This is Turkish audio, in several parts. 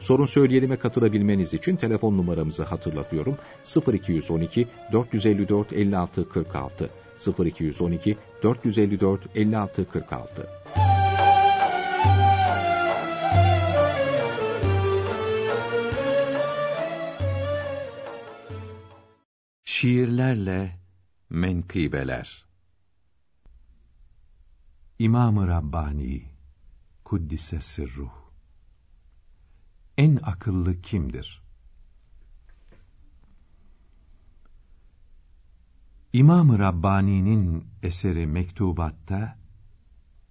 Sorun söyleyelime katılabilmeniz için telefon numaramızı hatırlatıyorum. 0212 454 56 46 0212 454 56 46 Şiirlerle Menkıbeler. İmam-ı Rabbani Kuddise Sırruh en akıllı kimdir? İmam-ı Rabbani'nin eseri mektubatta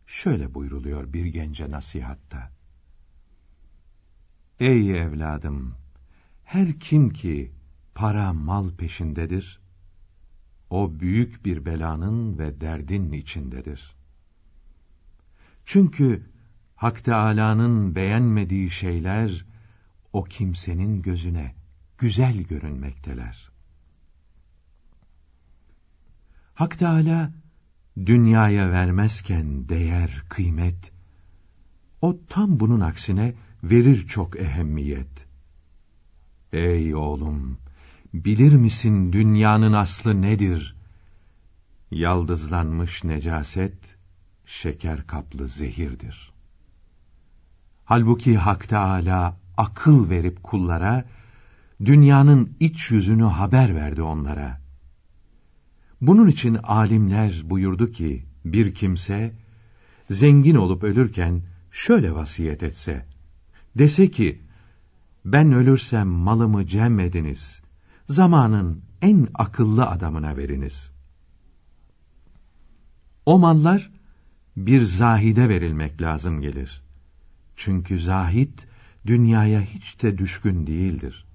şöyle buyruluyor bir gence nasihatta. Ey evladım! Her kim ki para mal peşindedir, o büyük bir belanın ve derdin içindedir. Çünkü Hak Teâlâ'nın beğenmediği şeyler, o kimsenin gözüne güzel görünmekteler. Hak Teâlâ, dünyaya vermezken değer, kıymet, o tam bunun aksine verir çok ehemmiyet. Ey oğlum, bilir misin dünyanın aslı nedir? Yaldızlanmış necaset, şeker kaplı zehirdir. Halbuki Hak Teâlâ akıl verip kullara, dünyanın iç yüzünü haber verdi onlara. Bunun için alimler buyurdu ki, bir kimse, zengin olup ölürken şöyle vasiyet etse, dese ki, ben ölürsem malımı cem ediniz, zamanın en akıllı adamına veriniz. O mallar, bir zahide verilmek lazım gelir. Çünkü zahit, dünyaya hiç de düşkün değildir.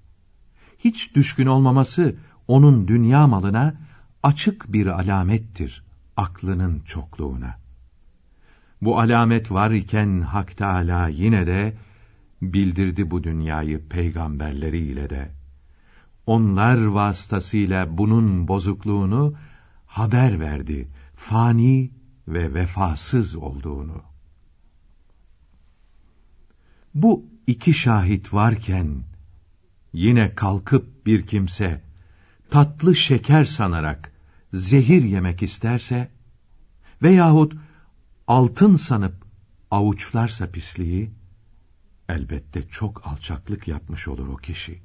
Hiç düşkün olmaması onun dünya malına açık bir alamettir aklının çokluğuna. Bu alamet var iken Hak Teâlâ yine de bildirdi bu dünyayı peygamberleriyle de. Onlar vasıtasıyla bunun bozukluğunu haber verdi, fani ve vefasız olduğunu. Bu iki şahit varken, yine kalkıp bir kimse, tatlı şeker sanarak zehir yemek isterse, veyahut altın sanıp avuçlarsa pisliği, elbette çok alçaklık yapmış olur o kişi.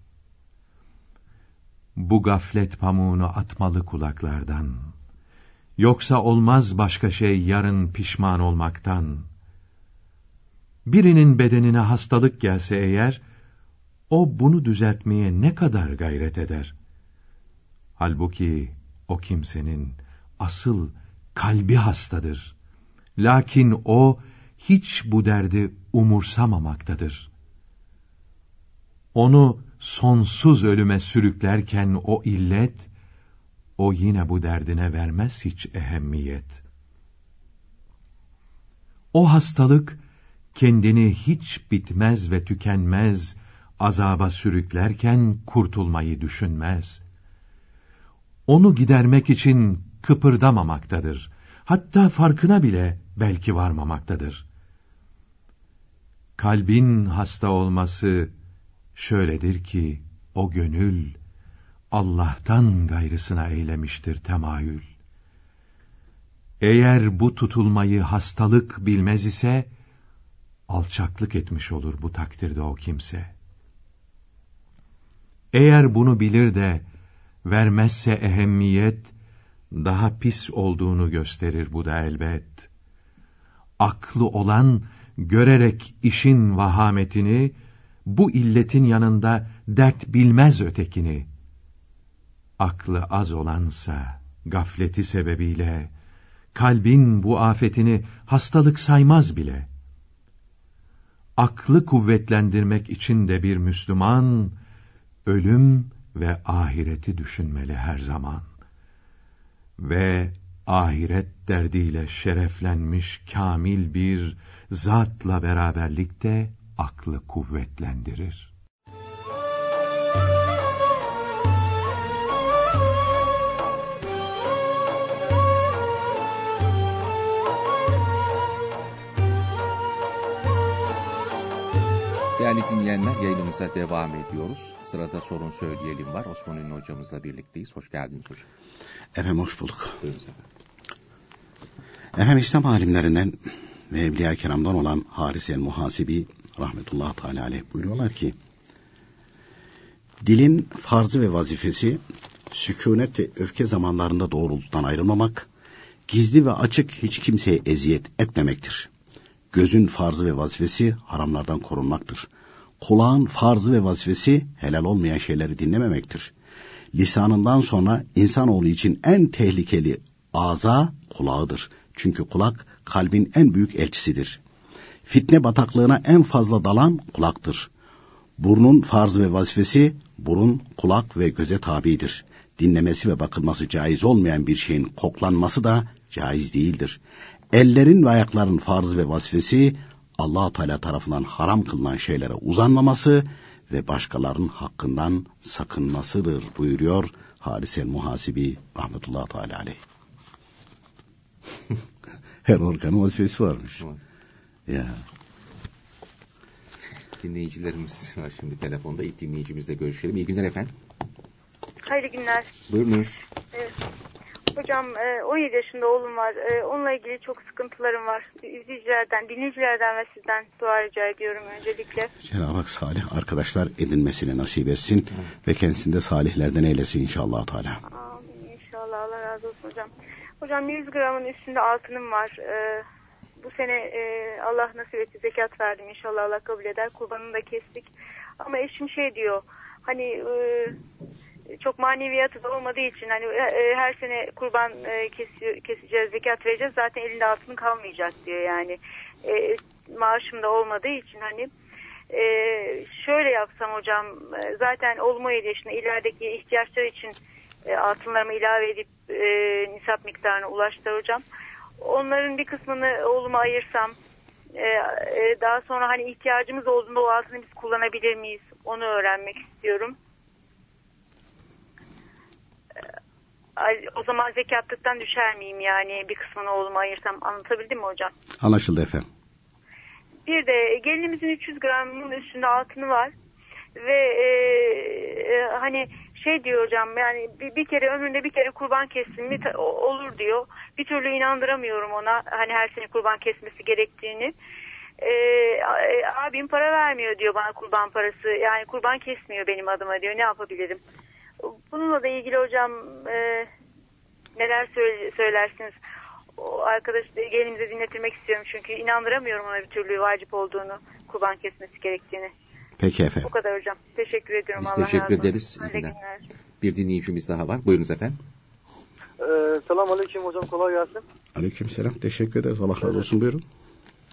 Bu gaflet pamuğunu atmalı kulaklardan. Yoksa olmaz başka şey yarın pişman olmaktan.'' Birinin bedenine hastalık gelse eğer, o bunu düzeltmeye ne kadar gayret eder? Halbuki o kimsenin asıl kalbi hastadır. Lakin o hiç bu derdi umursamamaktadır. Onu sonsuz ölüme sürüklerken o illet, o yine bu derdine vermez hiç ehemmiyet. O hastalık, kendini hiç bitmez ve tükenmez azaba sürüklerken kurtulmayı düşünmez. Onu gidermek için kıpırdamamaktadır. Hatta farkına bile belki varmamaktadır. Kalbin hasta olması şöyledir ki o gönül Allah'tan gayrısına eylemiştir temayül. Eğer bu tutulmayı hastalık bilmez ise alçaklık etmiş olur bu takdirde o kimse. Eğer bunu bilir de vermezse ehemmiyet, daha pis olduğunu gösterir bu da elbet. Aklı olan, görerek işin vahametini, bu illetin yanında dert bilmez ötekini. Aklı az olansa, gafleti sebebiyle, kalbin bu afetini hastalık saymaz bile.'' Aklı kuvvetlendirmek için de bir Müslüman, ölüm ve ahireti düşünmeli her zaman. Ve ahiret derdiyle şereflenmiş kamil bir zatla beraberlikte aklı kuvvetlendirir. Değerli dinleyenler yayınımıza devam ediyoruz. Sırada sorun söyleyelim var. Osman Ünlü hocamızla birlikteyiz. Hoş geldiniz hocam. Efendim hoş bulduk. Buyurun efendim. Efendim İslam alimlerinden ve Evliya Kiram'dan olan Haris el Muhasibi rahmetullah teala aleyh buyuruyorlar ki dilin farzı ve vazifesi sükunet ve öfke zamanlarında doğrultudan ayrılmamak, gizli ve açık hiç kimseye eziyet etmemektir. Gözün farzı ve vazifesi haramlardan korunmaktır. Kulağın farzı ve vazifesi helal olmayan şeyleri dinlememektir. Lisanından sonra insanoğlu için en tehlikeli ağza kulağıdır. Çünkü kulak kalbin en büyük elçisidir. Fitne bataklığına en fazla dalan kulaktır. Burnun farz ve vazifesi burun, kulak ve göze tabidir. Dinlemesi ve bakılması caiz olmayan bir şeyin koklanması da caiz değildir. Ellerin ve ayakların farz ve vazifesi allah Teala tarafından haram kılınan şeylere uzanmaması ve başkalarının hakkından sakınmasıdır buyuruyor Haris el Muhasibi rahmetullahi teala aleyh. Her organın vazifesi varmış. Ya. Dinleyicilerimiz var şimdi telefonda. İlk dinleyicimizle görüşelim. İyi günler efendim. Hayırlı günler. Buyurunuz. Evet. Hocam 17 yaşında oğlum var. Onunla ilgili çok sıkıntılarım var. İzleyicilerden, dinleyicilerden ve sizden dua rica ediyorum öncelikle. Cenab-ı Hak salih arkadaşlar edinmesini nasip etsin Hı. ve kendisini de salihlerden eylesin inşallah Teala. Amin inşallah Allah razı olsun hocam. Hocam 100 gramın üstünde altınım var. Bu sene Allah nasip etti zekat verdim inşallah Allah kabul eder. Kurbanını da kestik. Ama eşim şey diyor hani çok maneviyatı da olmadığı için hani e, her sene kurban e, kesiyor, keseceğiz, zekat vereceğiz. Zaten elinde altın kalmayacak diyor yani. E, maaşım da olmadığı için hani e, şöyle yapsam hocam e, zaten olma yaşında ilerideki ihtiyaçlar için e, altınlarımı ilave edip e, nisap miktarına ulaştı hocam. Onların bir kısmını oğluma ayırsam e, e, daha sonra hani ihtiyacımız olduğunda o altını biz kullanabilir miyiz? Onu öğrenmek istiyorum. O zaman zekatlıktan düşer miyim yani bir kısmını oğluma ayırsam anlatabildim mi hocam? Anlaşıldı efendim. Bir de gelinimizin 300 gramın üstünde altını var ve e, e, hani şey diyor hocam yani bir, bir kere ömründe bir kere kurban kessin mi olur diyor. Bir türlü inandıramıyorum ona hani her sene kurban kesmesi gerektiğini. Ee, abim para vermiyor diyor bana kurban parası yani kurban kesmiyor benim adıma diyor ne yapabilirim? Bununla da ilgili hocam e, neler söylersiniz? O arkadaş gelinize dinletirmek istiyorum çünkü inandıramıyorum ona bir türlü vacip olduğunu, kurban kesmesi gerektiğini. Peki efendim. Bu kadar hocam. Teşekkür ediyorum. Biz Allah teşekkür ederiz. Bir dinleyicimiz daha var. Buyurunuz efendim. Ee, selam aleyküm hocam kolay gelsin. Aleyküm selam teşekkür ederiz Allah razı olsun buyurun.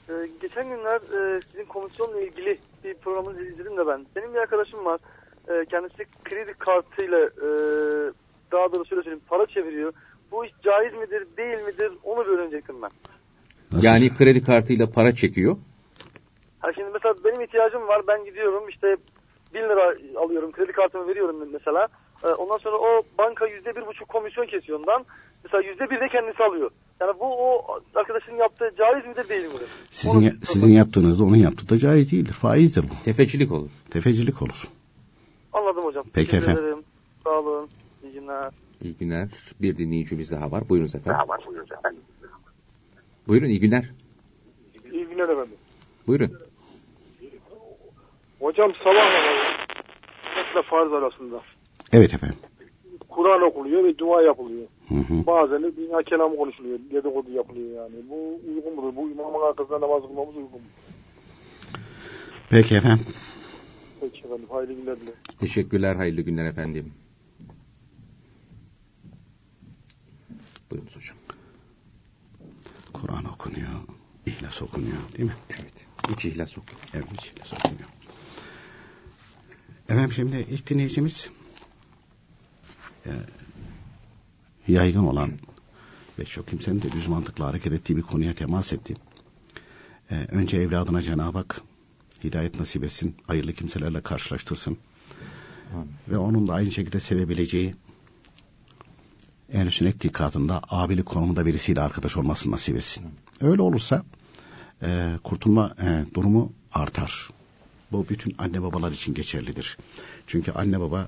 Ee, geçen günler e, sizin komisyonla ilgili bir programınızı izledim de ben. Benim bir arkadaşım var e, kendisi kredi kartıyla e, daha doğrusu şöyle söyleyeyim para çeviriyor. Bu iş caiz midir değil midir onu bir öğrenecektim ben. Nasıl? Yani kredi kartıyla para çekiyor. Ha şimdi mesela benim ihtiyacım var ben gidiyorum işte bin lira alıyorum kredi kartımı veriyorum mesela. E, ondan sonra o banka yüzde bir buçuk komisyon kesiyor ondan. Mesela yüzde bir de kendisi alıyor. Yani bu o arkadaşın yaptığı caiz midir değil midir? Sizin, onu, sizin yaptığınız da onun yaptığı da caiz değildir. Faizdir bu. Tefecilik olur. Tefecilik olur. Anladım hocam. Peki efendim. Ederim. Sağ olun. İyi günler. İyi günler. Bir dinleyicimiz daha var. Buyurun efendim. Daha var. Buyurun efendim. Buyurun iyi günler. İyi günler efendim. Buyurun. Hocam sabah namazı farz arasında. Evet efendim. Kur'an okuluyor ve dua yapılıyor. Hı hı. Bazen de dünya kelamı konuşuluyor. Dedikodu yapılıyor yani. Bu uygun mudur? Bu imamın arkasında namaz kılmamız uygun mu? Peki efendim. Hayırlı günler dilerim. Teşekkürler. Hayırlı günler efendim. Buyurunuz hocam. Kur'an okunuyor. İhlas okunuyor değil mi? Evet. Üç ihlas oku. Evet üç ihlas okunuyor. Efendim şimdi ilk dinleyicimiz e, yaygın olan ve çok kimsenin de düz mantıkla hareket ettiği bir konuya temas etti. E, önce evladına Cenab-ı Hak hidayet nasip etsin, hayırlı kimselerle karşılaştırsın. Amin. Ve onun da aynı şekilde sevebileceği en sünnet itikadında abilik konumunda birisiyle arkadaş olmasını nasip etsin. Öyle olursa e, kurtulma e, durumu artar. Bu bütün anne babalar için geçerlidir. Çünkü anne baba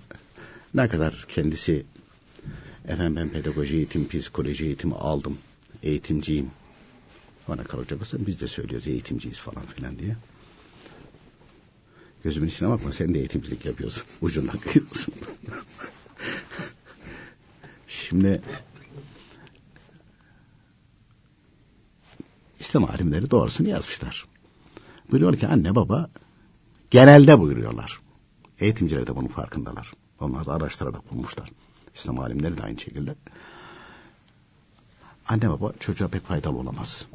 ne kadar kendisi efendim ben pedagoji eğitim, psikoloji eğitimi aldım, eğitimciyim. Bana kalacak olsa biz de söylüyoruz eğitimciyiz falan filan diye. Gözümün içine bakma sen de eğitimcilik yapıyorsun. Ucundan kıyıyorsun. Şimdi İslam alimleri doğrusunu yazmışlar. Buyuruyor ki anne baba genelde buyuruyorlar. Eğitimciler de bunun farkındalar. Onlar da araştırarak bulmuşlar. İslam alimleri de aynı şekilde. Anne baba çocuğa pek faydalı olamaz.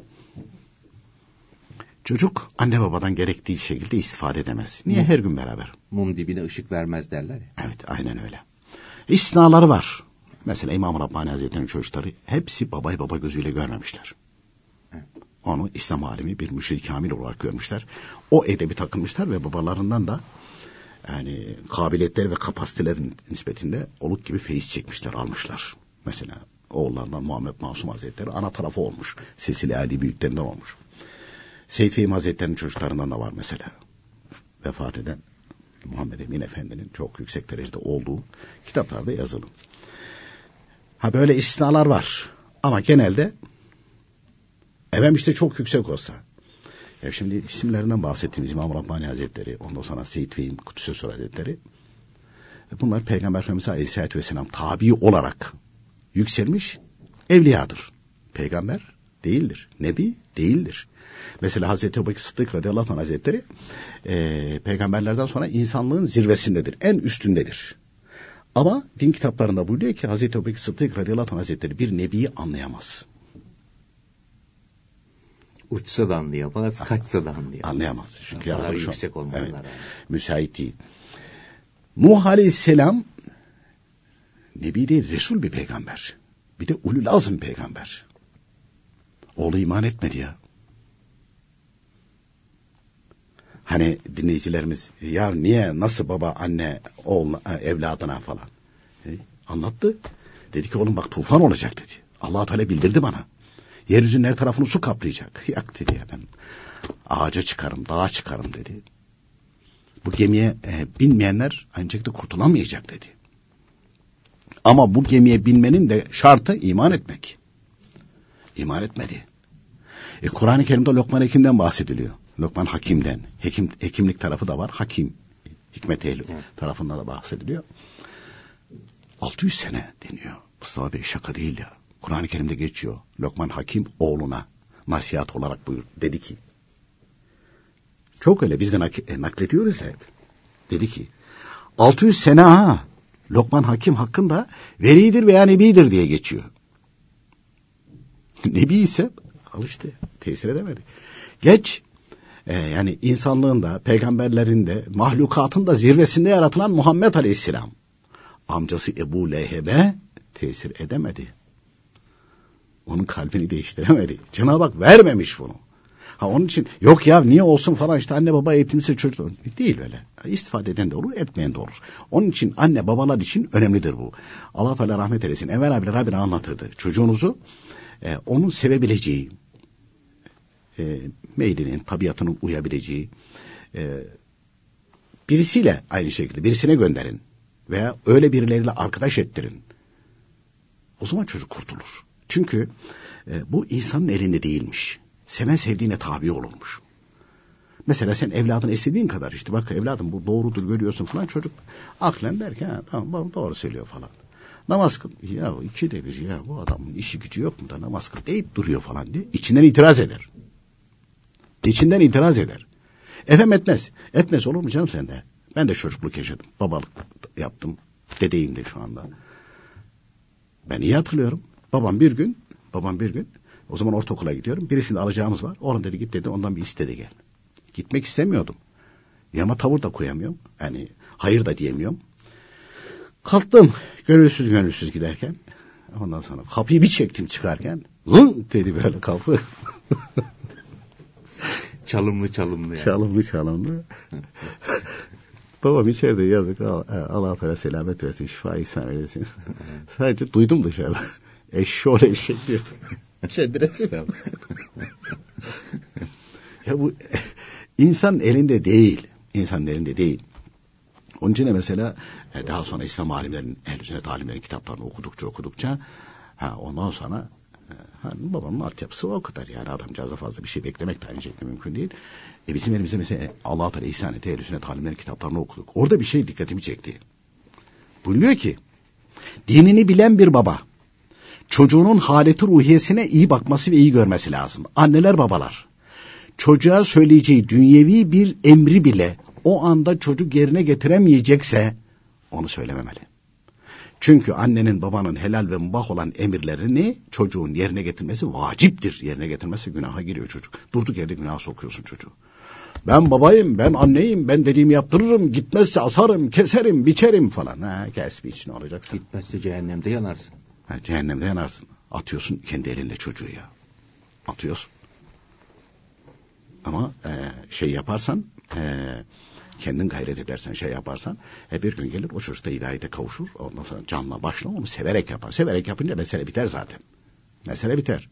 Çocuk anne babadan gerektiği şekilde istifade edemez. Niye? Her gün beraber. Mum dibine ışık vermez derler ya. Evet aynen öyle. İstinaları var. Mesela İmam Rabbani Hazretleri'nin çocukları hepsi babayı baba gözüyle görmemişler. Evet. Onu İslam alemi bir müşrik kamil olarak görmüşler. O edebi takılmışlar ve babalarından da yani kabiliyetleri ve kapasitelerin nispetinde oluk gibi feyiz çekmişler, almışlar. Mesela oğullarından Muhammed Masum Hazretleri ana tarafı olmuş. Silsile Ali büyüklerinden olmuş. Seyyid Fehim Hazretleri'nin çocuklarından da var mesela. Vefat eden Muhammed Emin Efendi'nin çok yüksek derecede olduğu kitaplarda yazılı. Ha böyle istisnalar var. Ama genelde efendim işte çok yüksek olsa. Ya şimdi isimlerinden bahsettiğimiz İmam Rabbani Hazretleri, ondan sonra Seyyid Fehim Kudüs'e Hazretleri. Bunlar Peygamber Efendimiz Aleyhisselatü Vesselam tabi olarak yükselmiş evliyadır. Peygamber değildir. Nebi değildir. Mesela Hazreti Ebu Sıddık radıyallahu anh hazretleri e, peygamberlerden sonra insanlığın zirvesindedir. En üstündedir. Ama din kitaplarında buyuruyor ki Hazreti Ebu Sıddık radıyallahu anh hazretleri bir nebiyi anlayamaz. Uçsa da anlayamaz, kaçsa da anlayamaz. Anlayamaz. Çünkü kadar yüksek olmasına evet, rağmen. Müsait değil. Nuh aleyhisselam Nebi değil, Resul bir peygamber. Bir de ulul azm peygamber. Oğlu iman etmedi ya. Hani dinleyicilerimiz ya niye nasıl baba anne oğul e, evladına falan. E, anlattı. Dedi ki oğlum bak tufan olacak dedi. allah Teala bildirdi bana. Yeryüzünün her tarafını su kaplayacak. Yak dedi ya ben ağaca çıkarım, dağa çıkarım dedi. Bu gemiye e, binmeyenler aynı şekilde kurtulamayacak dedi. Ama bu gemiye binmenin de şartı iman etmek. İman etmedi. E, Kur'an-ı Kerim'de Lokman Hekim'den bahsediliyor. Lokman Hakim'den. Hekim, hekimlik tarafı da var. Hakim. Hikmet ehli evet. tarafından da bahsediliyor. 600 sene deniyor. Mustafa Bey şaka değil ya. Kur'an-ı Kerim'de geçiyor. Lokman Hakim oğluna nasihat olarak buyur. Dedi ki çok öyle biz de nak e, naklediyoruz evet. Dedi ki 600 sene ha Lokman Hakim hakkında veridir veya nebidir diye geçiyor. Nebi ise al işte tesir edemedi. Geç e, yani insanlığın da peygamberlerin de mahlukatın da zirvesinde yaratılan Muhammed Aleyhisselam amcası Ebu Leheb'e tesir edemedi. Onun kalbini değiştiremedi. Cenab-ı Hak vermemiş bunu. Ha onun için yok ya niye olsun falan işte anne baba eğitimse çocuk değil öyle. İstifade eden de olur, etmeyen de olur. Onun için anne babalar için önemlidir bu. Allah Teala rahmet eylesin. Evvel abi Rabbine anlatırdı. Çocuğunuzu e, onun sevebileceği, e, meylinin, tabiatının uyabileceği e, birisiyle aynı şekilde birisine gönderin veya öyle birileriyle arkadaş ettirin. O zaman çocuk kurtulur. Çünkü e, bu insanın elinde değilmiş. Seven sevdiğine tabi olurmuş. Mesela sen evladını istediğin kadar işte bak evladım bu doğrudur görüyorsun falan çocuk aklen der ki ha, tamam doğru söylüyor falan. Namaz kıl. Ya iki de bir ya bu adamın işi gücü yok mu da namaz kıl deyip duruyor falan diye. içinden itiraz eder. İçinden itiraz eder. Efem etmez. Etmez olur mu canım sende? Ben de çocukluk yaşadım. Babalık yaptım. Dedeyim de şu anda. Ben iyi hatırlıyorum. Babam bir gün, babam bir gün, o zaman ortaokula gidiyorum. Birisini alacağımız var. Oğlum dedi git dedi ondan bir iste de gel. Gitmek istemiyordum. Yama tavır da koyamıyorum. Yani hayır da diyemiyorum. Kalktım gönülsüz gönülsüz giderken. Ondan sonra kapıyı bir çektim çıkarken. Zın dedi böyle kapı. çalımlı çalımlı yani. Çalımlı çalımlı. Babam içeride yazık Allah Teala selamet versin şifa ihsan eylesin. Sadece duydum dışarıda. Eşşoğlu eşek diyordu. Kendine ya bu insan elinde değil. İnsanın elinde değil. Onun için de mesela e, daha sonra İslam alimlerin, ehl sünnet alimlerin kitaplarını okudukça okudukça ha, ondan sonra e, ha, babamın altyapısı o kadar yani adamcağıza fazla bir şey beklemek de aynı şekilde mümkün değil. E bizim elimize mesela Allah-u Teala ihsan etti ehl sünnet alimlerin kitaplarını okuduk. Orada bir şey dikkatimi çekti. Buyuruyor ki dinini bilen bir baba çocuğunun haleti ruhiyesine iyi bakması ve iyi görmesi lazım. Anneler babalar çocuğa söyleyeceği dünyevi bir emri bile o anda çocuk yerine getiremeyecekse onu söylememeli. Çünkü annenin babanın helal ve mubah olan emirlerini çocuğun yerine getirmesi vaciptir. Yerine getirmesi günaha giriyor çocuk. Durduk yerde günaha sokuyorsun çocuğu. Ben babayım, ben anneyim, ben dediğimi yaptırırım, gitmezse asarım, keserim, biçerim falan. Ha, kes biç ne olacaksın? Gitmezse cehennemde yanarsın. Ha, cehennemde yanarsın. Atıyorsun kendi elinle çocuğu ya. Atıyorsun. Ama e, şey yaparsan, e, kendin gayret edersen, şey yaparsan, e, bir gün gelir o çocuk da hidayete kavuşur. Ondan sonra canla başla onu severek yapar. Severek yapınca mesele biter zaten. Mesele biter.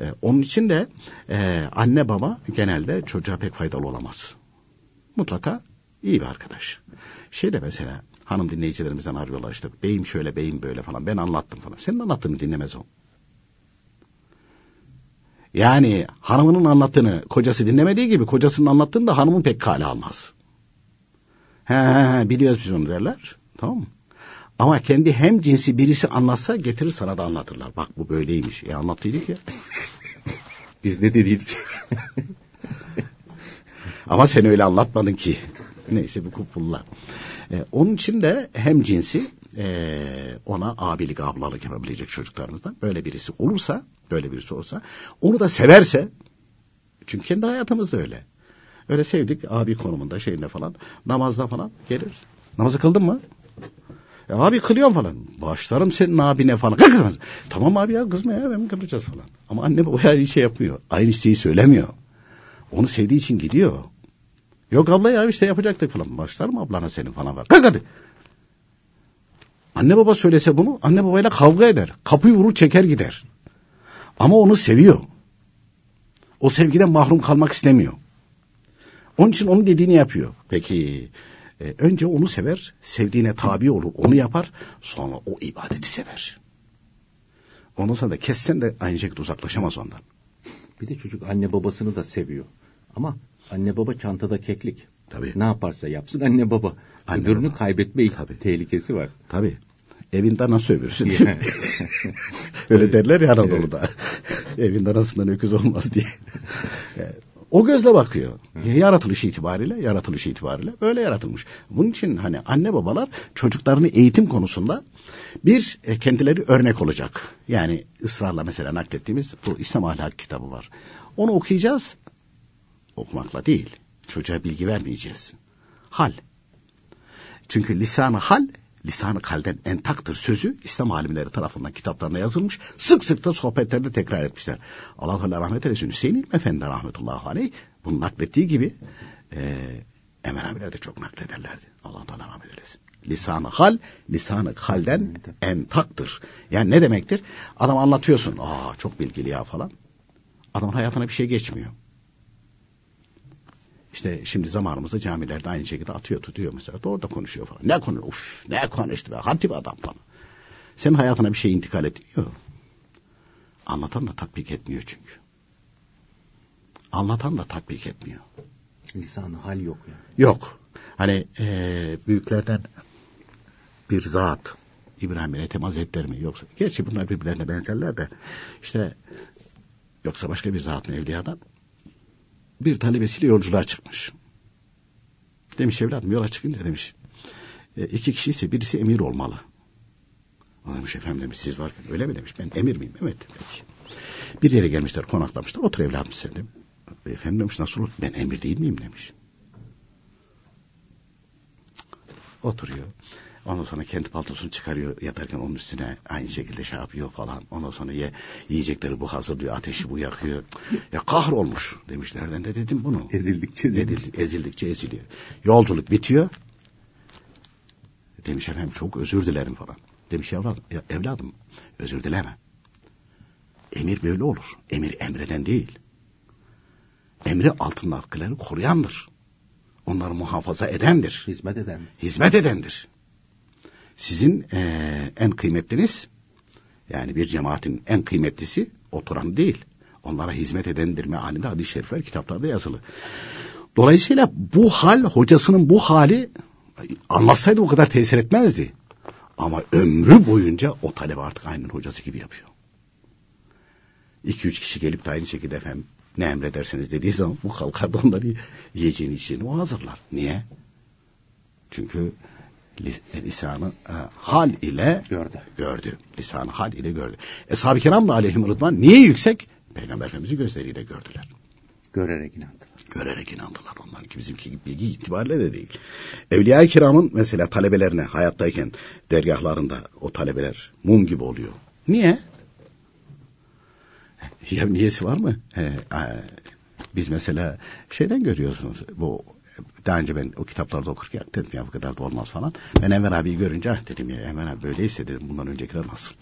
E, onun için de e, anne baba genelde çocuğa pek faydalı olamaz. Mutlaka iyi bir arkadaş. Şey de mesela hanım dinleyicilerimizden arıyorlar işte beyim şöyle beyim böyle falan ben anlattım falan. Senin anlattığını dinlemez o. Yani hanımının anlattığını kocası dinlemediği gibi kocasının anlattığını da hanımın pek kale almaz. He he he biliyoruz biz onu derler. Tamam mı? Ama kendi hem cinsi birisi anlatsa getirir sana da anlatırlar. Bak bu böyleymiş. E anlattıydık ya. Biz ne dedik? Ama sen öyle anlatmadın ki. Neyse bu kupullar. Ee, onun için de hem cinsi e, ona abilik ablalık yapabilecek çocuklarımızdan böyle birisi olursa böyle birisi olsa onu da severse çünkü kendi hayatımızda öyle. Öyle sevdik abi konumunda şeyinde falan namazda falan gelir. Namazı kıldın mı? E, abi kılıyorum falan. Başlarım senin abine falan. Kıkırmaz. Tamam abi ya kızma ya ben kılacağız falan. Ama anne baba her şey yapmıyor. Aynı şeyi söylemiyor. Onu sevdiği için gidiyor. Yok abla ya işte yapacaktık falan. Başlar mı ablana senin falan var. Kalk hadi. Anne baba söylese bunu anne babayla kavga eder. Kapıyı vurur çeker gider. Ama onu seviyor. O sevgiden mahrum kalmak istemiyor. Onun için onun dediğini yapıyor. Peki e, önce onu sever, sevdiğine tabi olur, onu yapar, sonra o ibadeti sever. Ondan sonra da kessen de aynı şekilde uzaklaşamaz ondan. Bir de çocuk anne babasını da seviyor. Ama anne baba çantada keklik. Tabii. Ne yaparsa yapsın anne baba. Anne Öbürünü baba. kaybetme Tabii. tehlikesi var. Tabii. Evinde nasıl övürsün? Öyle derler ya Anadolu'da. Evinde nasıldan öküz olmaz diye. O gözle bakıyor. Yaratılış itibariyle, yaratılış itibariyle böyle yaratılmış. Bunun için hani anne babalar çocuklarını eğitim konusunda bir e, kendileri örnek olacak. Yani ısrarla mesela naklettiğimiz bu İslam ahlak kitabı var. Onu okuyacağız. Okumakla değil. Çocuğa bilgi vermeyeceğiz. Hal. Çünkü lisanı hal lisanı kalden entaktır sözü İslam alimleri tarafından kitaplarına yazılmış. Sık sık da sohbetlerde tekrar etmişler. Allah Teala rahmet eylesin. Hüseyin İlmi Efendi rahmetullahi aleyh bunu naklettiği gibi e, Emel abiler de çok naklederlerdi. Allah Teala rahmet eylesin. Lisanı hal, lisanı halden entaktır. Yani ne demektir? Adam anlatıyorsun. Aa çok bilgili ya falan. Adamın hayatına bir şey geçmiyor. İşte şimdi zamanımızda camilerde aynı şekilde atıyor tutuyor mesela. Orada konuşuyor falan. Ne konu? Uf, ne konuştu be? Hatip adam falan. Senin hayatına bir şey intikal etmiyor. Anlatan da tatbik etmiyor çünkü. Anlatan da tatbik etmiyor. Lisanı hal yok yani. Yok. Hani eee, büyüklerden bir zat İbrahim bin Ethem Hazretleri mi yoksa gerçi bunlar birbirlerine benzerler de işte yoksa başka bir zat mı evliyadan bir talebesiyle yolculuğa çıkmış. Demiş evladım yola çıkınca demiş e, iki kişi ise birisi emir olmalı. O demiş efendim demiş siz varken öyle mi demiş ben emir miyim? Evet peki. Bir yere gelmişler konaklamışlar otur evladım sen demiş. Efendim demiş nasıl olur? Ben emir değil miyim demiş. Oturuyor. Ondan sonra kendi paltosunu çıkarıyor yatarken onun üstüne aynı şekilde şey yapıyor falan. Ondan sonra ye, yiyecekleri bu hazırlıyor, ateşi bu yakıyor. Ya kahrolmuş demiş. Nereden de dedim bunu. Ezildikçe Ezil, ezildikçe eziliyor. Yolculuk bitiyor. Demiş efendim çok özür dilerim falan. Demiş evladım, ya, evladım özür dileme. Emir böyle olur. Emir emreden değil. Emri altındakileri koruyandır. Onları muhafaza edendir. Hizmet eden. Hizmet edendir. Sizin eee, en kıymetliniz yani bir cemaatin en kıymetlisi oturan değil. Onlara hizmet edendir mealinde hadis-i şerifler kitaplarda yazılı. Dolayısıyla bu hal hocasının bu hali anlatsaydı o kadar tesir etmezdi. Ama ömrü boyunca o talebe artık aynen hocası gibi yapıyor. İki üç kişi gelip de aynı şekilde efendim ne emrederseniz dediği zaman bu kalkar da onları yiyeceğini içeceğini o hazırlar. Niye? Çünkü lisanı e, hal ile Gördü. gördü. Lisanı hal ile gördü. Eshab-ı kiram da aleyhim rıdvan niye yüksek? Peygamber Efendimiz'i gözleriyle gördüler. Görerek inandılar. Görerek inandılar. Onlarınki bizimki gibi bilgi itibariyle de değil. Evliya-i kiramın mesela talebelerine hayattayken dergahlarında o talebeler mum gibi oluyor. Niye? Ya niyesi var mı? Ee, e, biz mesela şeyden görüyorsunuz bu daha önce ben o kitaplarda okurken dedim ya bu kadar da olmaz falan. Ben Enver abiyi görünce ah dedim ya Enver abi böyleyse dedim bundan öncekiler nasıl?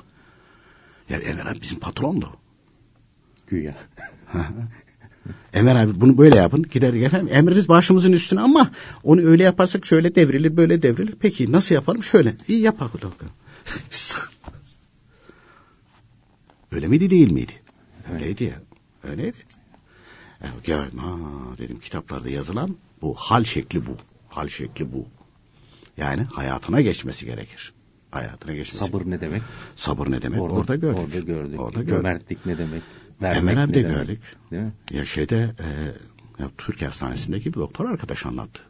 Ya Enver abi bizim patrondu. Güya. Enver abi bunu böyle yapın. Giderdik efendim emriniz başımızın üstüne ama onu öyle yaparsak şöyle devrilir böyle devrilir. Peki nasıl yapalım? Şöyle. İyi yap bakalım. öyle miydi değil miydi? Öyleydi ya. Öyleydi. Ya, gördüm ha dedim kitaplarda yazılan bu hal şekli bu. Hal şekli bu. Yani hayatına geçmesi gerekir. Hayatına geçmesi. Sabır ne demek? Sabır ne demek? Orada, gördük. Orada gördük. Orada gördük. Cömertlik ne demek? Hemen ne hem de demek? gördük. Değil mi? Ya şeyde e, ya Türkiye Hastanesi'ndeki bir doktor arkadaş anlattı.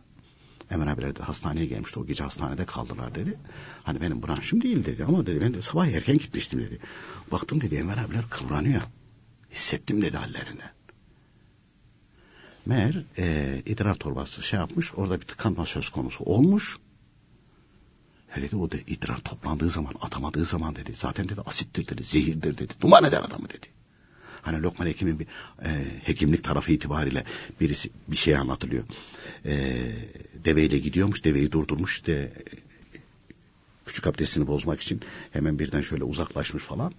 Hemen abiler de hastaneye gelmişti. O gece hastanede kaldılar dedi. Hani benim branşım değil dedi ama dedi ben de sabah erken gitmiştim dedi. Baktım dedi Enver abiler kıvranıyor. Hissettim dedi hallerinden. Meğer e, idrar torbası şey yapmış orada bir tıkanma söz konusu olmuş. Ya dedi o da idrar toplandığı zaman atamadığı zaman dedi. Zaten dedi asittir dedi zehirdir dedi. Duman eder adamı dedi. Hani Lokman Hekim'in bir e, hekimlik tarafı itibariyle birisi bir şey anlatılıyor. E, deveyle gidiyormuş, deveyi durdurmuş de e, küçük abdestini bozmak için hemen birden şöyle uzaklaşmış falan.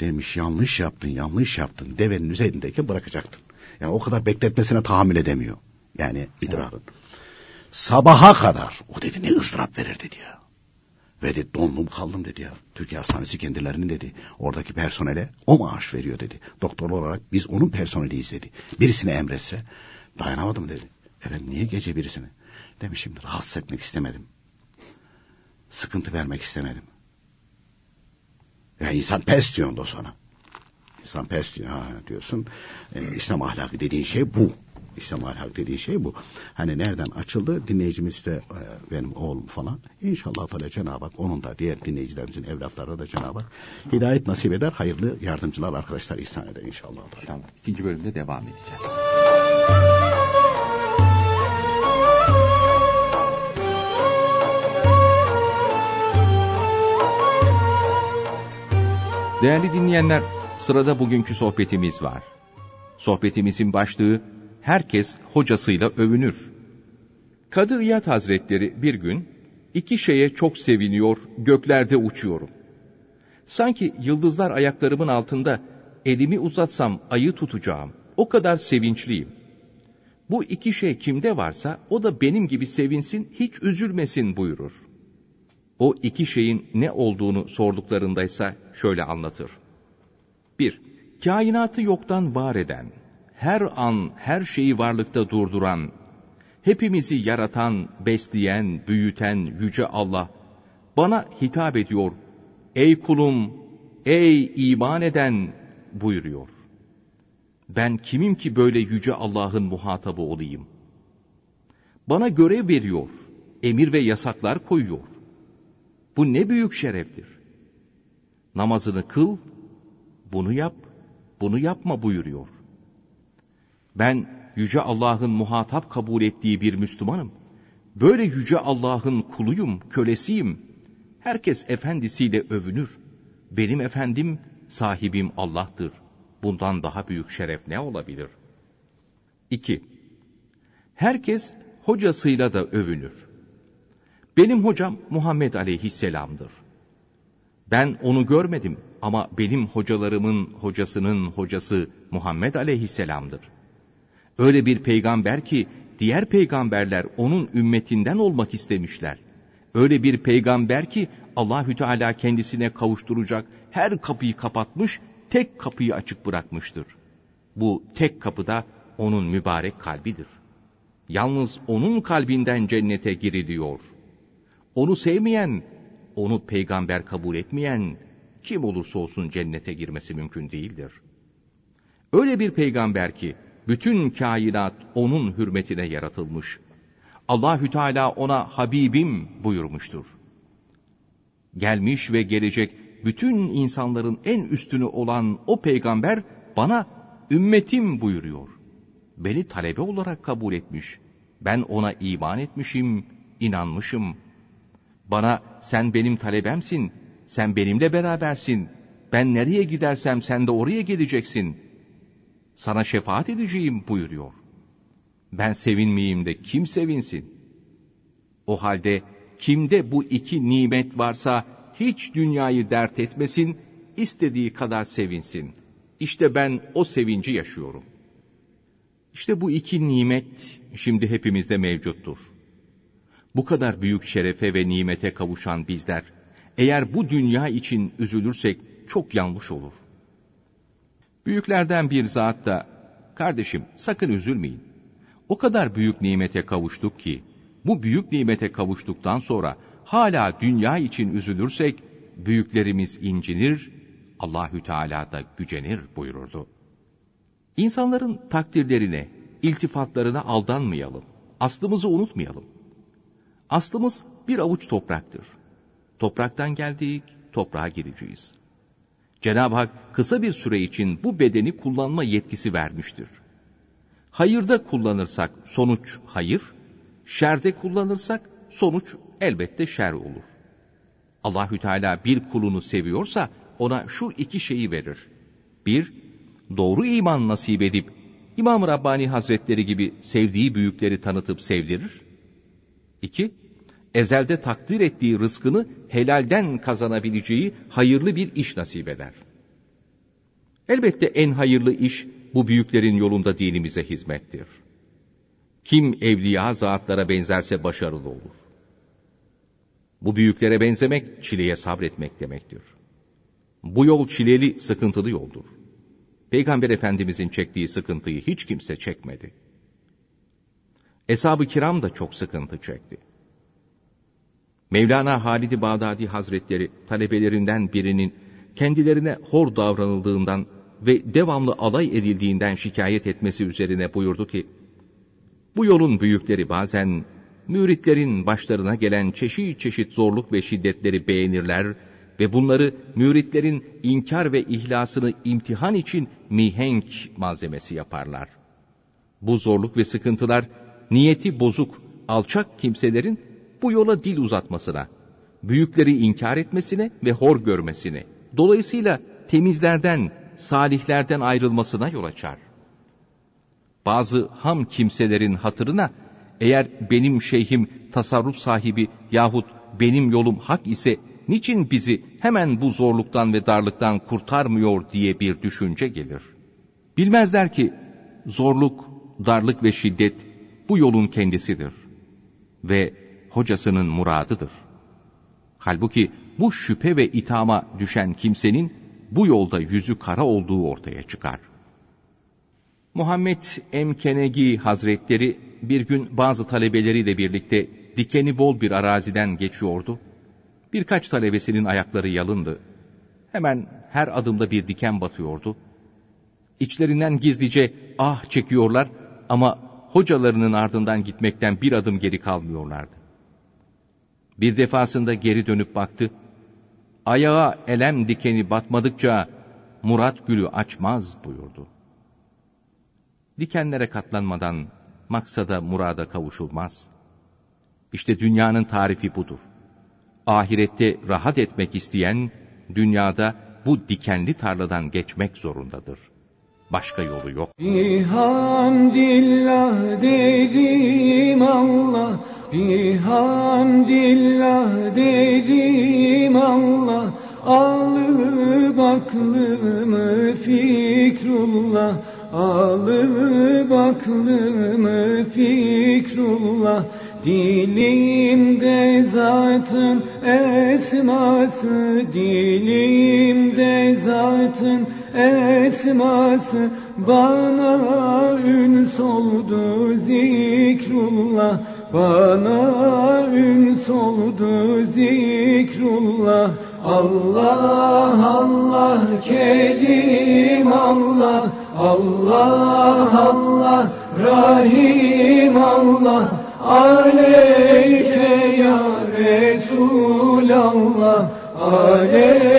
Demiş yanlış yaptın, yanlış yaptın. Devenin üzerindeyken bırakacaktın. Yani o kadar bekletmesine tahammül edemiyor. Yani idrarın. Sabaha kadar o dedi ne ıstırap verir dedi ya. Ve dedi dondum kaldım dedi ya. Türkiye Hastanesi kendilerinin dedi. Oradaki personele o maaş veriyor dedi. Doktor olarak biz onun personeliyiz dedi. Birisine emretse dayanamadım dedi. Efendim niye gece birisine? Demiş şimdi rahatsız etmek istemedim. Sıkıntı vermek istemedim. Ya insan pes diyorsun da sana. İslam pes diyor, ha, diyorsun. Ee, İslam ahlakı dediğin şey bu. İslam ahlakı dediği şey bu. Hani nereden açıldı? Dinleyicimiz de e, benim oğlum falan. İnşallah Teala Cenab-ı Hak onun da diğer dinleyicilerimizin evlatlarına da Cenab-ı Hak hidayet nasip eder. Hayırlı yardımcılar arkadaşlar ihsan eder inşallah. Tamam. İkinci bölümde devam edeceğiz. Değerli dinleyenler, sırada bugünkü sohbetimiz var. Sohbetimizin başlığı, herkes hocasıyla övünür. Kadı İyad Hazretleri bir gün, iki şeye çok seviniyor, göklerde uçuyorum. Sanki yıldızlar ayaklarımın altında, elimi uzatsam ayı tutacağım. O kadar sevinçliyim. Bu iki şey kimde varsa, o da benim gibi sevinsin, hiç üzülmesin buyurur. O iki şeyin ne olduğunu sorduklarındaysa şöyle anlatır. 1. Kainatı yoktan var eden, her an her şeyi varlıkta durduran, hepimizi yaratan, besleyen, büyüten yüce Allah bana hitap ediyor. Ey kulum, ey iman eden buyuruyor. Ben kimim ki böyle yüce Allah'ın muhatabı olayım? Bana görev veriyor, emir ve yasaklar koyuyor. Bu ne büyük şereftir. Namazını kıl, bunu yap, bunu yapma buyuruyor. Ben yüce Allah'ın muhatap kabul ettiği bir Müslümanım. Böyle yüce Allah'ın kuluyum, kölesiyim. Herkes efendisiyle övünür. Benim efendim, sahibim Allah'tır. Bundan daha büyük şeref ne olabilir? 2. Herkes hocasıyla da övünür. Benim hocam Muhammed aleyhisselamdır. Ben onu görmedim ama benim hocalarımın hocasının hocası Muhammed aleyhisselamdır. Öyle bir peygamber ki diğer peygamberler onun ümmetinden olmak istemişler. Öyle bir peygamber ki Allahü Teala kendisine kavuşturacak her kapıyı kapatmış, tek kapıyı açık bırakmıştır. Bu tek kapıda onun mübarek kalbidir. Yalnız onun kalbinden cennete giriliyor. Onu sevmeyen, onu peygamber kabul etmeyen kim olursa olsun cennete girmesi mümkün değildir. Öyle bir peygamber ki bütün kainat onun hürmetine yaratılmış. Allahü Teala ona Habibim buyurmuştur. Gelmiş ve gelecek bütün insanların en üstünü olan o peygamber bana ümmetim buyuruyor. Beni talebe olarak kabul etmiş. Ben ona iman etmişim, inanmışım. Bana sen benim talebemsin, sen benimle berabersin. Ben nereye gidersem sen de oraya geleceksin. Sana şefaat edeceğim buyuruyor. Ben sevinmeyeyim de kim sevinsin? O halde kimde bu iki nimet varsa hiç dünyayı dert etmesin, istediği kadar sevinsin. İşte ben o sevinci yaşıyorum. İşte bu iki nimet şimdi hepimizde mevcuttur. Bu kadar büyük şerefe ve nimete kavuşan bizler, eğer bu dünya için üzülürsek çok yanlış olur. Büyüklerden bir zat da, kardeşim sakın üzülmeyin. O kadar büyük nimete kavuştuk ki, bu büyük nimete kavuştuktan sonra hala dünya için üzülürsek, büyüklerimiz incinir, Allahü Teala da gücenir buyururdu. İnsanların takdirlerine, iltifatlarına aldanmayalım. Aslımızı unutmayalım. Aslımız bir avuç topraktır. Topraktan geldik, toprağa gideceğiz. Cenab-ı Hak kısa bir süre için bu bedeni kullanma yetkisi vermiştir. Hayırda kullanırsak sonuç hayır, şerde kullanırsak sonuç elbette şer olur. Allahü Teala bir kulunu seviyorsa ona şu iki şeyi verir. Bir, doğru iman nasip edip İmam-ı Rabbani Hazretleri gibi sevdiği büyükleri tanıtıp sevdirir. İki, ezelde takdir ettiği rızkını helalden kazanabileceği hayırlı bir iş nasip eder. Elbette en hayırlı iş bu büyüklerin yolunda dinimize hizmettir. Kim evliya zatlara benzerse başarılı olur. Bu büyüklere benzemek, çileye sabretmek demektir. Bu yol çileli, sıkıntılı yoldur. Peygamber Efendimizin çektiği sıkıntıyı hiç kimse çekmedi. Eshab-ı kiram da çok sıkıntı çekti. Mevlana Halid-i Bağdadi Hazretleri talebelerinden birinin kendilerine hor davranıldığından ve devamlı alay edildiğinden şikayet etmesi üzerine buyurdu ki, bu yolun büyükleri bazen müritlerin başlarına gelen çeşit çeşit zorluk ve şiddetleri beğenirler ve bunları müritlerin inkar ve ihlasını imtihan için mihenk malzemesi yaparlar. Bu zorluk ve sıkıntılar niyeti bozuk, alçak kimselerin bu yola dil uzatmasına, büyükleri inkar etmesine ve hor görmesine, dolayısıyla temizlerden, salihlerden ayrılmasına yol açar. Bazı ham kimselerin hatırına, eğer benim şeyhim tasarruf sahibi yahut benim yolum hak ise niçin bizi hemen bu zorluktan ve darlıktan kurtarmıyor diye bir düşünce gelir. Bilmezler ki zorluk, darlık ve şiddet bu yolun kendisidir ve hocasının muradıdır. Halbuki bu şüphe ve itama düşen kimsenin bu yolda yüzü kara olduğu ortaya çıkar. Muhammed Emkenegi Hazretleri bir gün bazı talebeleriyle birlikte dikeni bol bir araziden geçiyordu. Birkaç talebesinin ayakları yalındı. Hemen her adımda bir diken batıyordu. İçlerinden gizlice ah çekiyorlar ama hocalarının ardından gitmekten bir adım geri kalmıyorlardı. Bir defasında geri dönüp baktı. Ayağa elem dikeni batmadıkça Murat gülü açmaz buyurdu. Dikenlere katlanmadan maksada murada kavuşulmaz. İşte dünyanın tarifi budur. Ahirette rahat etmek isteyen, dünyada bu dikenli tarladan geçmek zorundadır. Başka yolu yok. Bihamdillah dedim Allah, bihamdillah dedim Allah, Alıp aklımı fikrullah, alıp aklımı fikrullah, Dilimde zatın esması, dilimde zatın esması, bana üns oldu zikrullah, bana üns oldu zikrullah. Allah Allah kelim Allah, Allah Allah Rahim Allah. Aleyke ya Resulallah Aleyke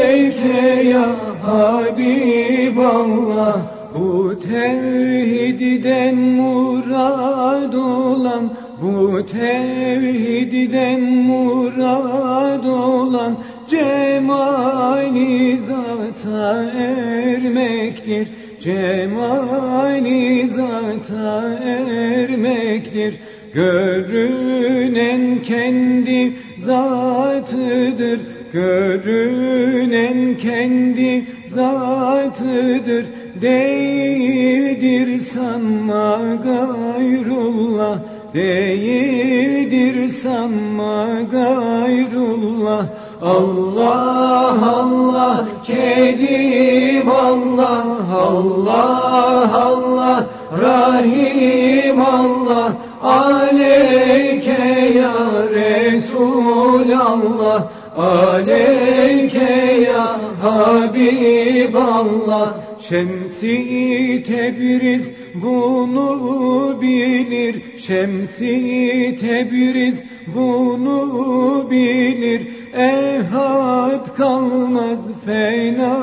ermektir Cemali zata ermektir Görünen kendi zatıdır, görünen kendi zatıdır. Değildir sanma gayrullah, değildir sanma gayrullah. Allah Allah kedim Allah Allah Allah Rahim Allah Aleyke ya Resulallah Aleyke ya Habiballah Şemsi Tebriz bunu bilir Şemsi Tebriz bunu bilir Ehad kalmaz fena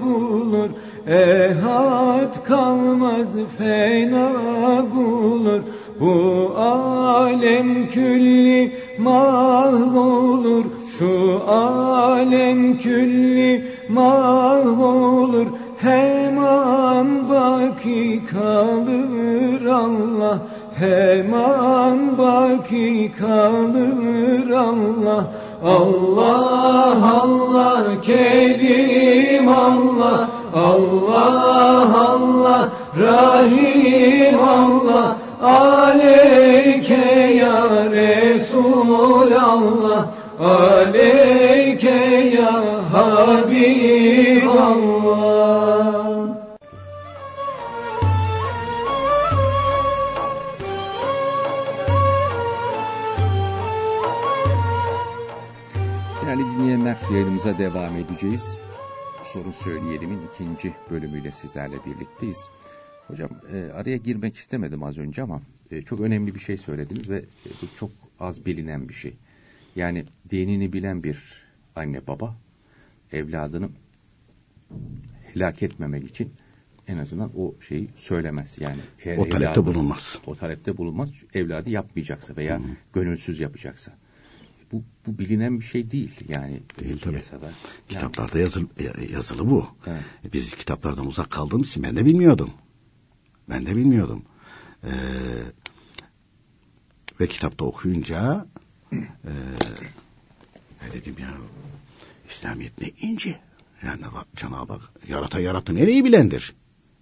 bulur. Ehad kalmaz fena bulur. Bu alem külli mahvolur. Şu alem külli mahvolur. Hemen baki kalır Allah. Hemen baki kalır Allah Allah Allah Kerim Allah. Allah Allah Rahim Allah. Aleyke ya Resulallah Aleyke ya Habiballah dinleyenler yayınımıza devam edeceğiz. Sorun Söyleyelim'in ikinci bölümüyle sizlerle birlikteyiz. Hocam e, araya girmek istemedim az önce ama e, çok önemli bir şey söylediniz ve e, bu çok az bilinen bir şey. Yani dinini bilen bir anne baba evladını helak etmemek için en azından o şeyi söylemez. Yani o talepte evladı, bulunmaz. O talepte bulunmaz. Evladı yapmayacaksa veya Hı. gönülsüz yapacaksa. Bu, bu bilinen bir şey değil yani. Değil tabii. Yasada. Kitaplarda yazılı, yazılı bu. Evet. Biz kitaplardan uzak kaldığımız için ben de bilmiyordum. Ben de bilmiyordum. Ee, ve kitapta okuyunca e, ne dedim ya İslamiyet ne ince. Yani Cenab-ı Hak yaratan yarattı nereyi bilendir.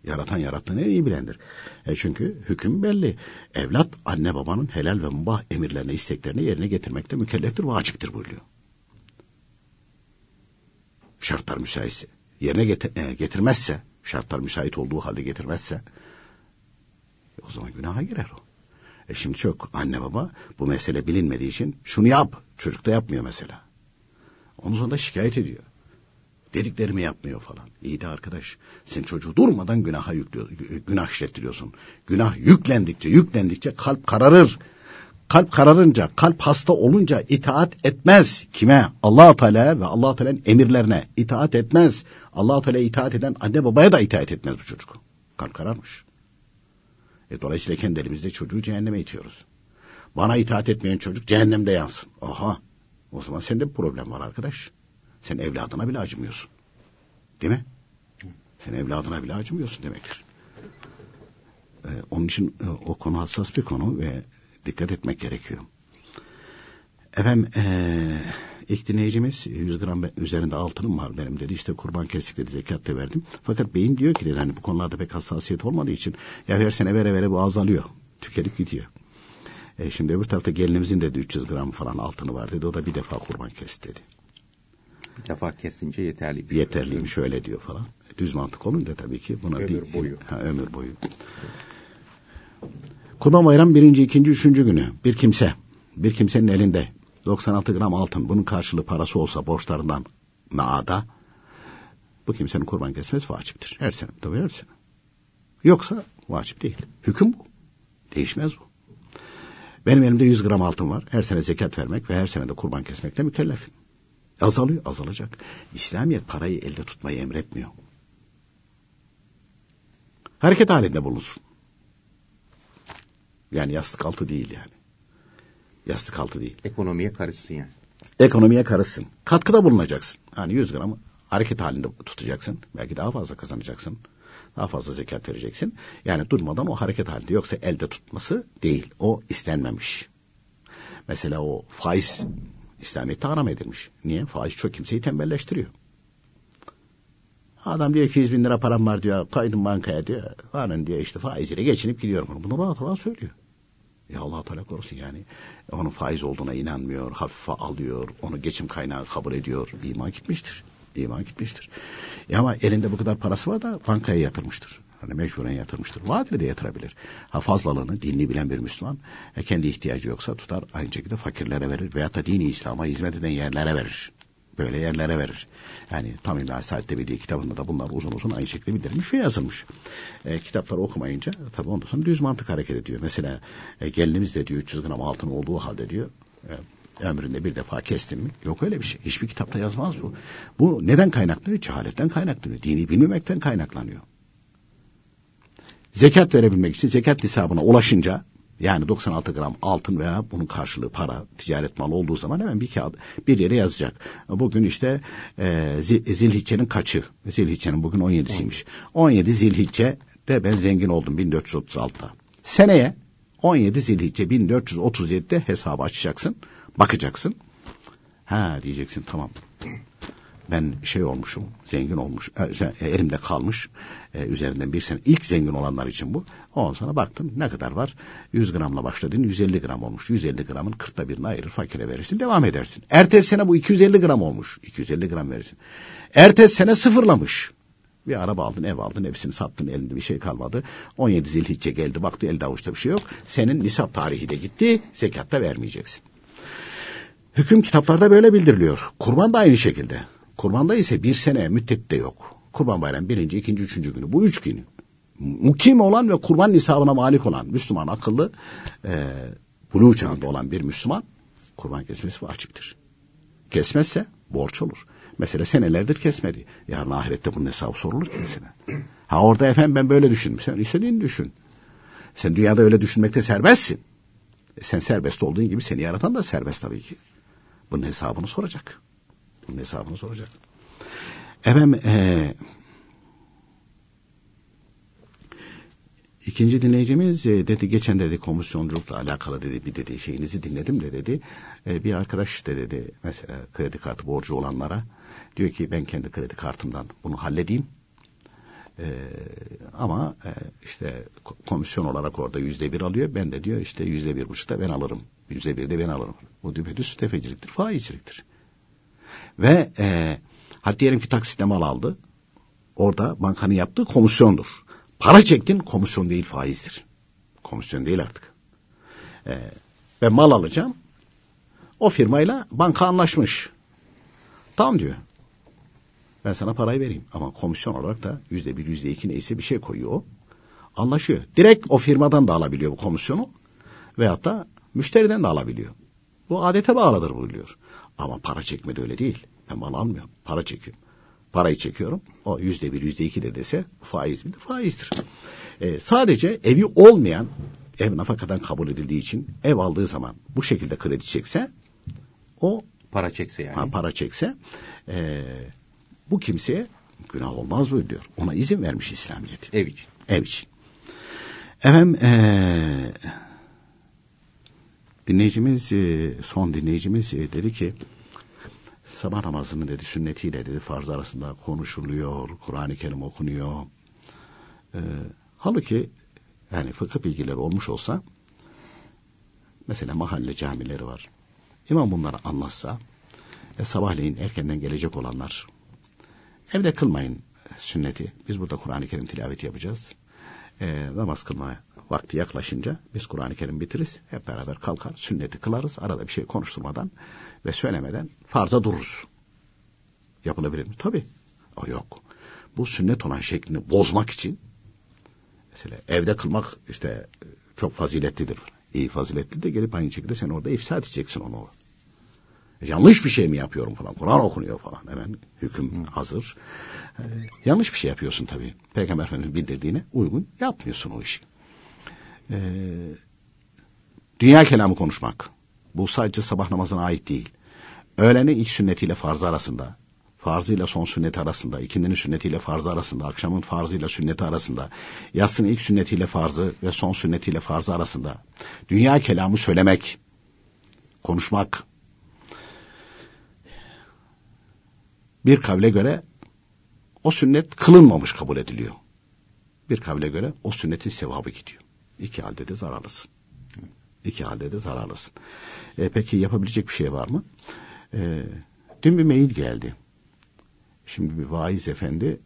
Yaratan yarattı nereyi bilendir. E çünkü hüküm belli. Evlat anne babanın helal ve mubah emirlerine, isteklerine yerine getirmekte mükelleftir, vaciptir buyuruyor. Şartlar müsaitse, yerine e, getirmezse, şartlar müsait olduğu halde getirmezse o zaman günaha girer o. E şimdi çok anne baba bu mesele bilinmediği için şunu yap. Çocuk da yapmıyor mesela. Onun sonunda şikayet ediyor. Dediklerimi yapmıyor falan. İyi de arkadaş sen çocuğu durmadan günaha yüklüyor, günah işlettiriyorsun. Günah yüklendikçe yüklendikçe kalp kararır. Kalp kararınca, kalp hasta olunca itaat etmez. Kime? allah Teala ve allah Teala'nın emirlerine itaat etmez. allah Teala itaat eden anne babaya da itaat etmez bu çocuk. Kalp kararmış. E, dolayısıyla kendi elimizde çocuğu cehenneme itiyoruz. Bana itaat etmeyen çocuk cehennemde yansın. Aha. O zaman sende bir problem var arkadaş. Sen evladına bile acımıyorsun. Değil mi? Sen evladına bile acımıyorsun demektir. Ee, onun için e, o konu hassas bir konu ve dikkat etmek gerekiyor. Efendim ee, ilk dinleyicimiz 100 gram üzerinde altınım var benim dedi. İşte kurban kestik dedi zekat da verdim. Fakat beyin diyor ki dedi hani bu konularda pek hassasiyet olmadığı için ya her sene vere vere bu azalıyor. Tükenip gidiyor. E şimdi öbür tarafta gelinimizin de 300 gram falan altını var dedi. O da bir defa kurban kesti dedi. Bir defa kesince yeterli. Yeterliymiş öyle diyor falan. Düz mantık olunca tabii ki buna ömür bir... boyu. Ha, ömür boyu. Kurban bayram birinci, ikinci, üçüncü günü bir kimse, bir kimsenin elinde 96 gram altın bunun karşılığı parası olsa borçlarından maada bu kimsenin kurban kesmesi vaciptir. Her sene tabii her sene. Yoksa vacip değil. Hüküm bu. Değişmez bu. Benim elimde 100 gram altın var. Her sene zekat vermek ve her sene de kurban kesmekle mükellefim. Azalıyor, azalacak. İslamiyet parayı elde tutmayı emretmiyor. Hareket halinde bulunsun. Yani yastık altı değil yani. Yastık altı değil. Ekonomiye karışsın yani. Ekonomiye karışsın. Katkıda bulunacaksın. Yani 100 gramı hareket halinde tutacaksın. Belki daha fazla kazanacaksın. Daha fazla zekat vereceksin. Yani durmadan o hareket halinde. Yoksa elde tutması değil. O istenmemiş. Mesela o faiz İslamiyet'te haram edilmiş. Niye? Faiz çok kimseyi tembelleştiriyor. Adam diyor ki 200 bin lira param var diyor. Kaydım bankaya diyor. Varın diyor işte faiziyle geçinip gidiyorum. Bunu rahat rahat söylüyor. Ya Allah Teala korusun yani. Onun faiz olduğuna inanmıyor, hafife alıyor, onu geçim kaynağı kabul ediyor. İman gitmiştir. İman gitmiştir. Ya ama elinde bu kadar parası var da bankaya yatırmıştır. Hani mecburen yatırmıştır. Vadeli de yatırabilir. Ha fazlalığını dinli bilen bir Müslüman e, kendi ihtiyacı yoksa tutar aynı şekilde fakirlere verir veyahut da dini İslam'a hizmet eden yerlere verir. Böyle yerlere verir. Yani tam İmla Saadet'te bildiği kitabında da bunlar uzun uzun aynı şekilde bildirilmiş ve yazılmış. E, kitapları okumayınca tabii ondan sonra düz mantık hareket ediyor. Mesela e, gelinimiz de diyor 300 gram altın olduğu halde diyor e, ömründe bir defa kestin mi? Yok öyle bir şey. Hiçbir kitapta yazmaz bu. Bu neden kaynaklanıyor? Cehaletten kaynaklanıyor. Dini bilmemekten kaynaklanıyor. Zekat verebilmek için zekat nisabına ulaşınca yani 96 gram altın veya bunun karşılığı para, ticaret malı olduğu zaman hemen bir kağıt bir yere yazacak. Bugün işte e, Zilhicce'nin kaçı? Zilhicce'nin bugün 17'siymiş. 17 Zilhicce de ben zengin oldum 1436'da. Seneye 17 Zilhicce 1437'de hesabı açacaksın, bakacaksın. Ha diyeceksin tamam ben şey olmuşum, zengin olmuş, e, elimde kalmış, e, üzerinden bir sene ilk zengin olanlar için bu. Ondan sonra baktım ne kadar var? 100 gramla başladın 150 gram olmuş. 150 gramın 40'ta birini ayırır fakire verirsin devam edersin. Ertesi sene bu 250 gram olmuş. 250 gram verirsin. Ertesi sene sıfırlamış. Bir araba aldın, ev aldın, hepsini sattın, elinde bir şey kalmadı. 17 zilhicce geldi, baktı elde avuçta bir şey yok. Senin nisap tarihi de gitti, zekatta vermeyeceksin. Hüküm kitaplarda böyle bildiriliyor. Kurban da aynı şekilde. Kurbanda ise bir sene müddet de yok. Kurban bayramı birinci, ikinci, üçüncü günü. Bu üç günü. Mukim olan ve kurban nisabına malik olan Müslüman akıllı e, buluğ çağında olan bir Müslüman kurban kesmesi vaciptir. Kesmezse borç olur. Mesela senelerdir kesmedi. Yarın ahirette bunun hesabı sorulur kendisine. Ha orada efendim ben böyle düşündüm. Sen istediğini düşün. Sen dünyada öyle düşünmekte serbestsin. E sen serbest olduğun gibi seni yaratan da serbest tabii ki. Bunun hesabını soracak. Bunun hesabını soracak. Efendim e, ikinci dinleyicimiz e, dedi geçen dedi komisyonculukla alakalı dedi bir dedi şeyinizi dinledim de dedi e, bir arkadaş de dedi mesela kredi kartı borcu olanlara diyor ki ben kendi kredi kartımdan bunu halledeyim ee, ama e, işte komisyon olarak orada yüzde bir alıyor. Ben de diyor işte yüzde bir buçukta ben alırım. Yüzde bir de ben alırım. Bu düpedüz tefeciliktir, faizciliktir. Ve e, hadi diyelim ki taksitle mal aldı. Orada bankanın yaptığı komisyondur. Para çektin komisyon değil faizdir. Komisyon değil artık. E, ben mal alacağım. O firmayla banka anlaşmış. Tamam diyor. Ben sana parayı vereyim. Ama komisyon olarak da yüzde bir, yüzde iki neyse bir şey koyuyor o. Anlaşıyor. Direkt o firmadan da alabiliyor bu komisyonu. Veyahut da müşteriden de alabiliyor. Bu adete bağlıdır buyuruyor. Ama para çekmede öyle değil. Ben mal almıyorum. Para çekiyorum. Parayı çekiyorum. O yüzde bir, yüzde iki de dese faiz midir? Faizdir. E, sadece evi olmayan ev nafakadan kabul edildiği için ev aldığı zaman bu şekilde kredi çekse o para çekse yani. Ha, para çekse e, bu kimseye günah olmaz mı diyor. Ona izin vermiş İslamiyet. Ev için. Ev için. Efendim e, dinleyicimiz e, son dinleyicimiz e, dedi ki sabah namazının dedi sünnetiyle dedi farz arasında konuşuluyor, Kur'an-ı Kerim okunuyor. E, halbuki yani fıkıh bilgileri olmuş olsa mesela mahalle camileri var. İmam bunları anlatsa e, sabahleyin erkenden gelecek olanlar evde kılmayın sünneti. Biz burada Kur'an-ı Kerim tilaveti yapacağız. E, namaz kılma vakti yaklaşınca biz Kur'an-ı Kerim bitiririz. Hep beraber kalkar sünneti kılarız. Arada bir şey konuşturmadan ve söylemeden farza dururuz. Yapılabilir mi? Tabii. O yok. Bu sünnet olan şeklini bozmak için mesela evde kılmak işte çok faziletlidir. İyi faziletli de gelip aynı şekilde sen orada ifsad edeceksin onu. Yanlış bir şey mi yapıyorum falan. Kur'an okunuyor falan. Hemen hüküm Hı. hazır. Ee, yanlış bir şey yapıyorsun tabii. Peygamber Efendimiz bildirdiğine uygun yapmıyorsun o işi. Ee, dünya kelamı konuşmak. Bu sadece sabah namazına ait değil. Öğlenin ilk sünnetiyle farzı arasında, farzıyla son sünneti arasında, ikindinin sünnetiyle farzı arasında, akşamın farzıyla sünneti arasında, yatsının ilk sünnetiyle farzı ve son sünnetiyle farzı arasında, dünya kelamı söylemek, konuşmak, bir kavle göre o sünnet kılınmamış kabul ediliyor. Bir kavle göre o sünnetin sevabı gidiyor. İki halde de zararlısın. İki halde de zararlısın. E, peki yapabilecek bir şey var mı? E, dün bir mail geldi. Şimdi bir vaiz efendi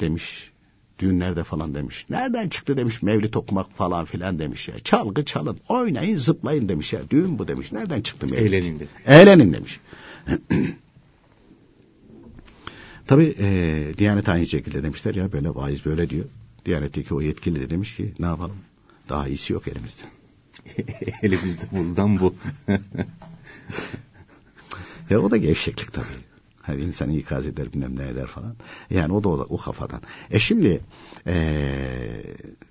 demiş düğünlerde falan demiş. Nereden çıktı demiş mevlit okumak falan filan demiş ya. Çalgı çalın, oynayın, zıplayın demiş ya. Düğün bu demiş. Nereden çıktı mevlit? Eğlenin demiş. Eğlenin demiş. Tabi e, Diyanet aynı şekilde demişler ya böyle vaiz böyle diyor. Diyanetteki o yetkili de demiş ki ne yapalım? Daha iyisi yok elimizde. elimizde buradan bu. ya o da gevşeklik tabii. Hani insan ikaz eder bilmem ne eder falan. Yani o da o, da, o kafadan. E şimdi e,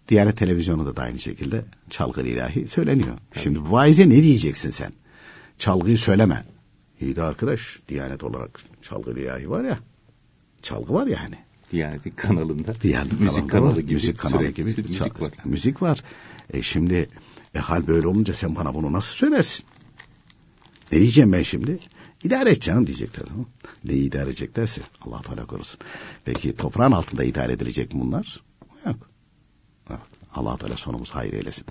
Diyanet Televizyonu da aynı şekilde çalgı ilahi söyleniyor. Tabii. Şimdi vaize ne diyeceksin sen? Çalgıyı söyleme. İyi de arkadaş Diyanet olarak çalgı ilahi var ya. Çalgı var yani. Diyanet'in kanalında. Diyanet müzik kanalı gibi. Müzik kanalı gibi. Müzik var. Müzik var. E şimdi e hal böyle olunca sen bana bunu nasıl söylersin? Ne diyeceğim ben şimdi? İdare et canım diyecekler. Tamam. Ne idare edeceklerse Allah Teala korusun. Peki toprağın altında idare edilecek mi bunlar? Yok. Evet. Allah Teala sonumuz hayır eylesin.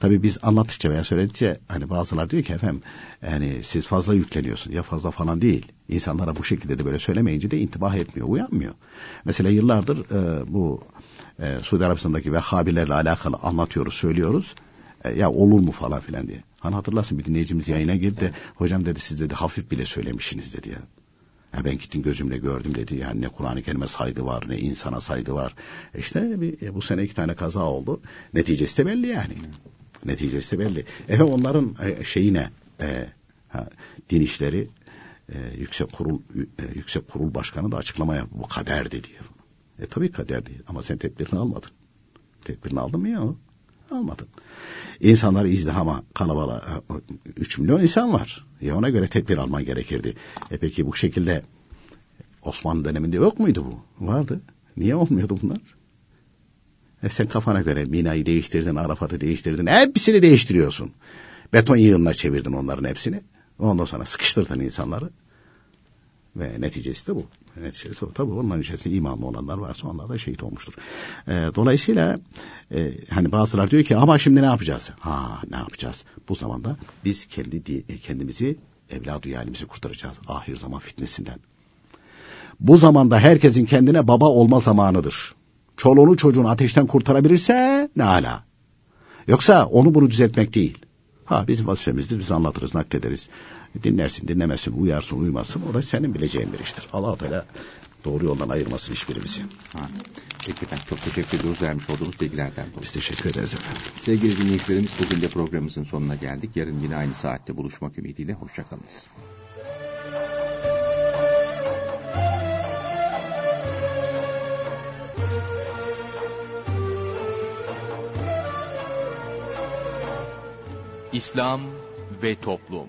Tabii biz anlattıkça veya söyledikçe hani bazılar diyor ki efendim yani siz fazla yükleniyorsun. Ya fazla falan değil. İnsanlara bu şekilde de böyle söylemeyince de intibah etmiyor, uyanmıyor. Mesela yıllardır e, bu e, Suudi Arabistan'daki Vehhabilerle alakalı anlatıyoruz, söylüyoruz. E, ya olur mu falan filan diye. Hani hatırlarsın bir dinleyicimiz yayına girdi de hocam dedi siz dedi hafif bile söylemişsiniz dedi ya. Ya ben gittim gözümle gördüm dedi. Yani ne Kur'an-ı Kerim'e saygı var ne insana saygı var. E işte bir, e, bu sene iki tane kaza oldu. Neticesi de belli yani. Neticesi de belli. Efendim onların e, şeyine e, ha, din işleri e, yüksek kurul e, yüksek kurul başkanı da açıklama yaptı. Bu kaderdi diye. E tabii kader değil ama sen tedbirini almadın. Tedbirini aldın mı ya? Almadın. İnsanlar izdihama kalabalığa 3 milyon insan var. Ya ona göre tedbir alman gerekirdi. E peki bu şekilde Osmanlı döneminde yok muydu bu? Vardı. Niye olmuyordu bunlar? E sen kafana göre Mina'yı değiştirdin, Arafat'ı değiştirdin. Hepsini değiştiriyorsun. Beton yığınına çevirdin onların hepsini. Ondan sonra sıkıştırdın insanları. Ve neticesi de bu. Neticesi bu. Tabii onların içerisinde imanlı olanlar varsa onlar da şehit olmuştur. E, dolayısıyla e, hani bazılar diyor ki ama şimdi ne yapacağız? Ha ne yapacağız? Bu zamanda biz kendi kendimizi evladı yalimizi kurtaracağız. Ahir zaman fitnesinden. Bu zamanda herkesin kendine baba olma zamanıdır. Çoluğunu çocuğunu ateşten kurtarabilirse ne ala. Yoksa onu bunu düzeltmek değil. Ha bizim vazifemizdir biz anlatırız naklederiz. Dinlersin dinlemesin uyarsın uymazsın o da senin bileceğin bir iştir. Allah Teala doğru yoldan ayırmasın hiçbirimizi. Ha. Peki ben çok teşekkür ediyoruz vermiş olduğunuz bilgilerden dolayı. Biz teşekkür ederiz efendim. Sevgili dinleyicilerimiz bugün de programımızın sonuna geldik. Yarın yine aynı saatte buluşmak ümidiyle hoşçakalınız. İslam ve Toplum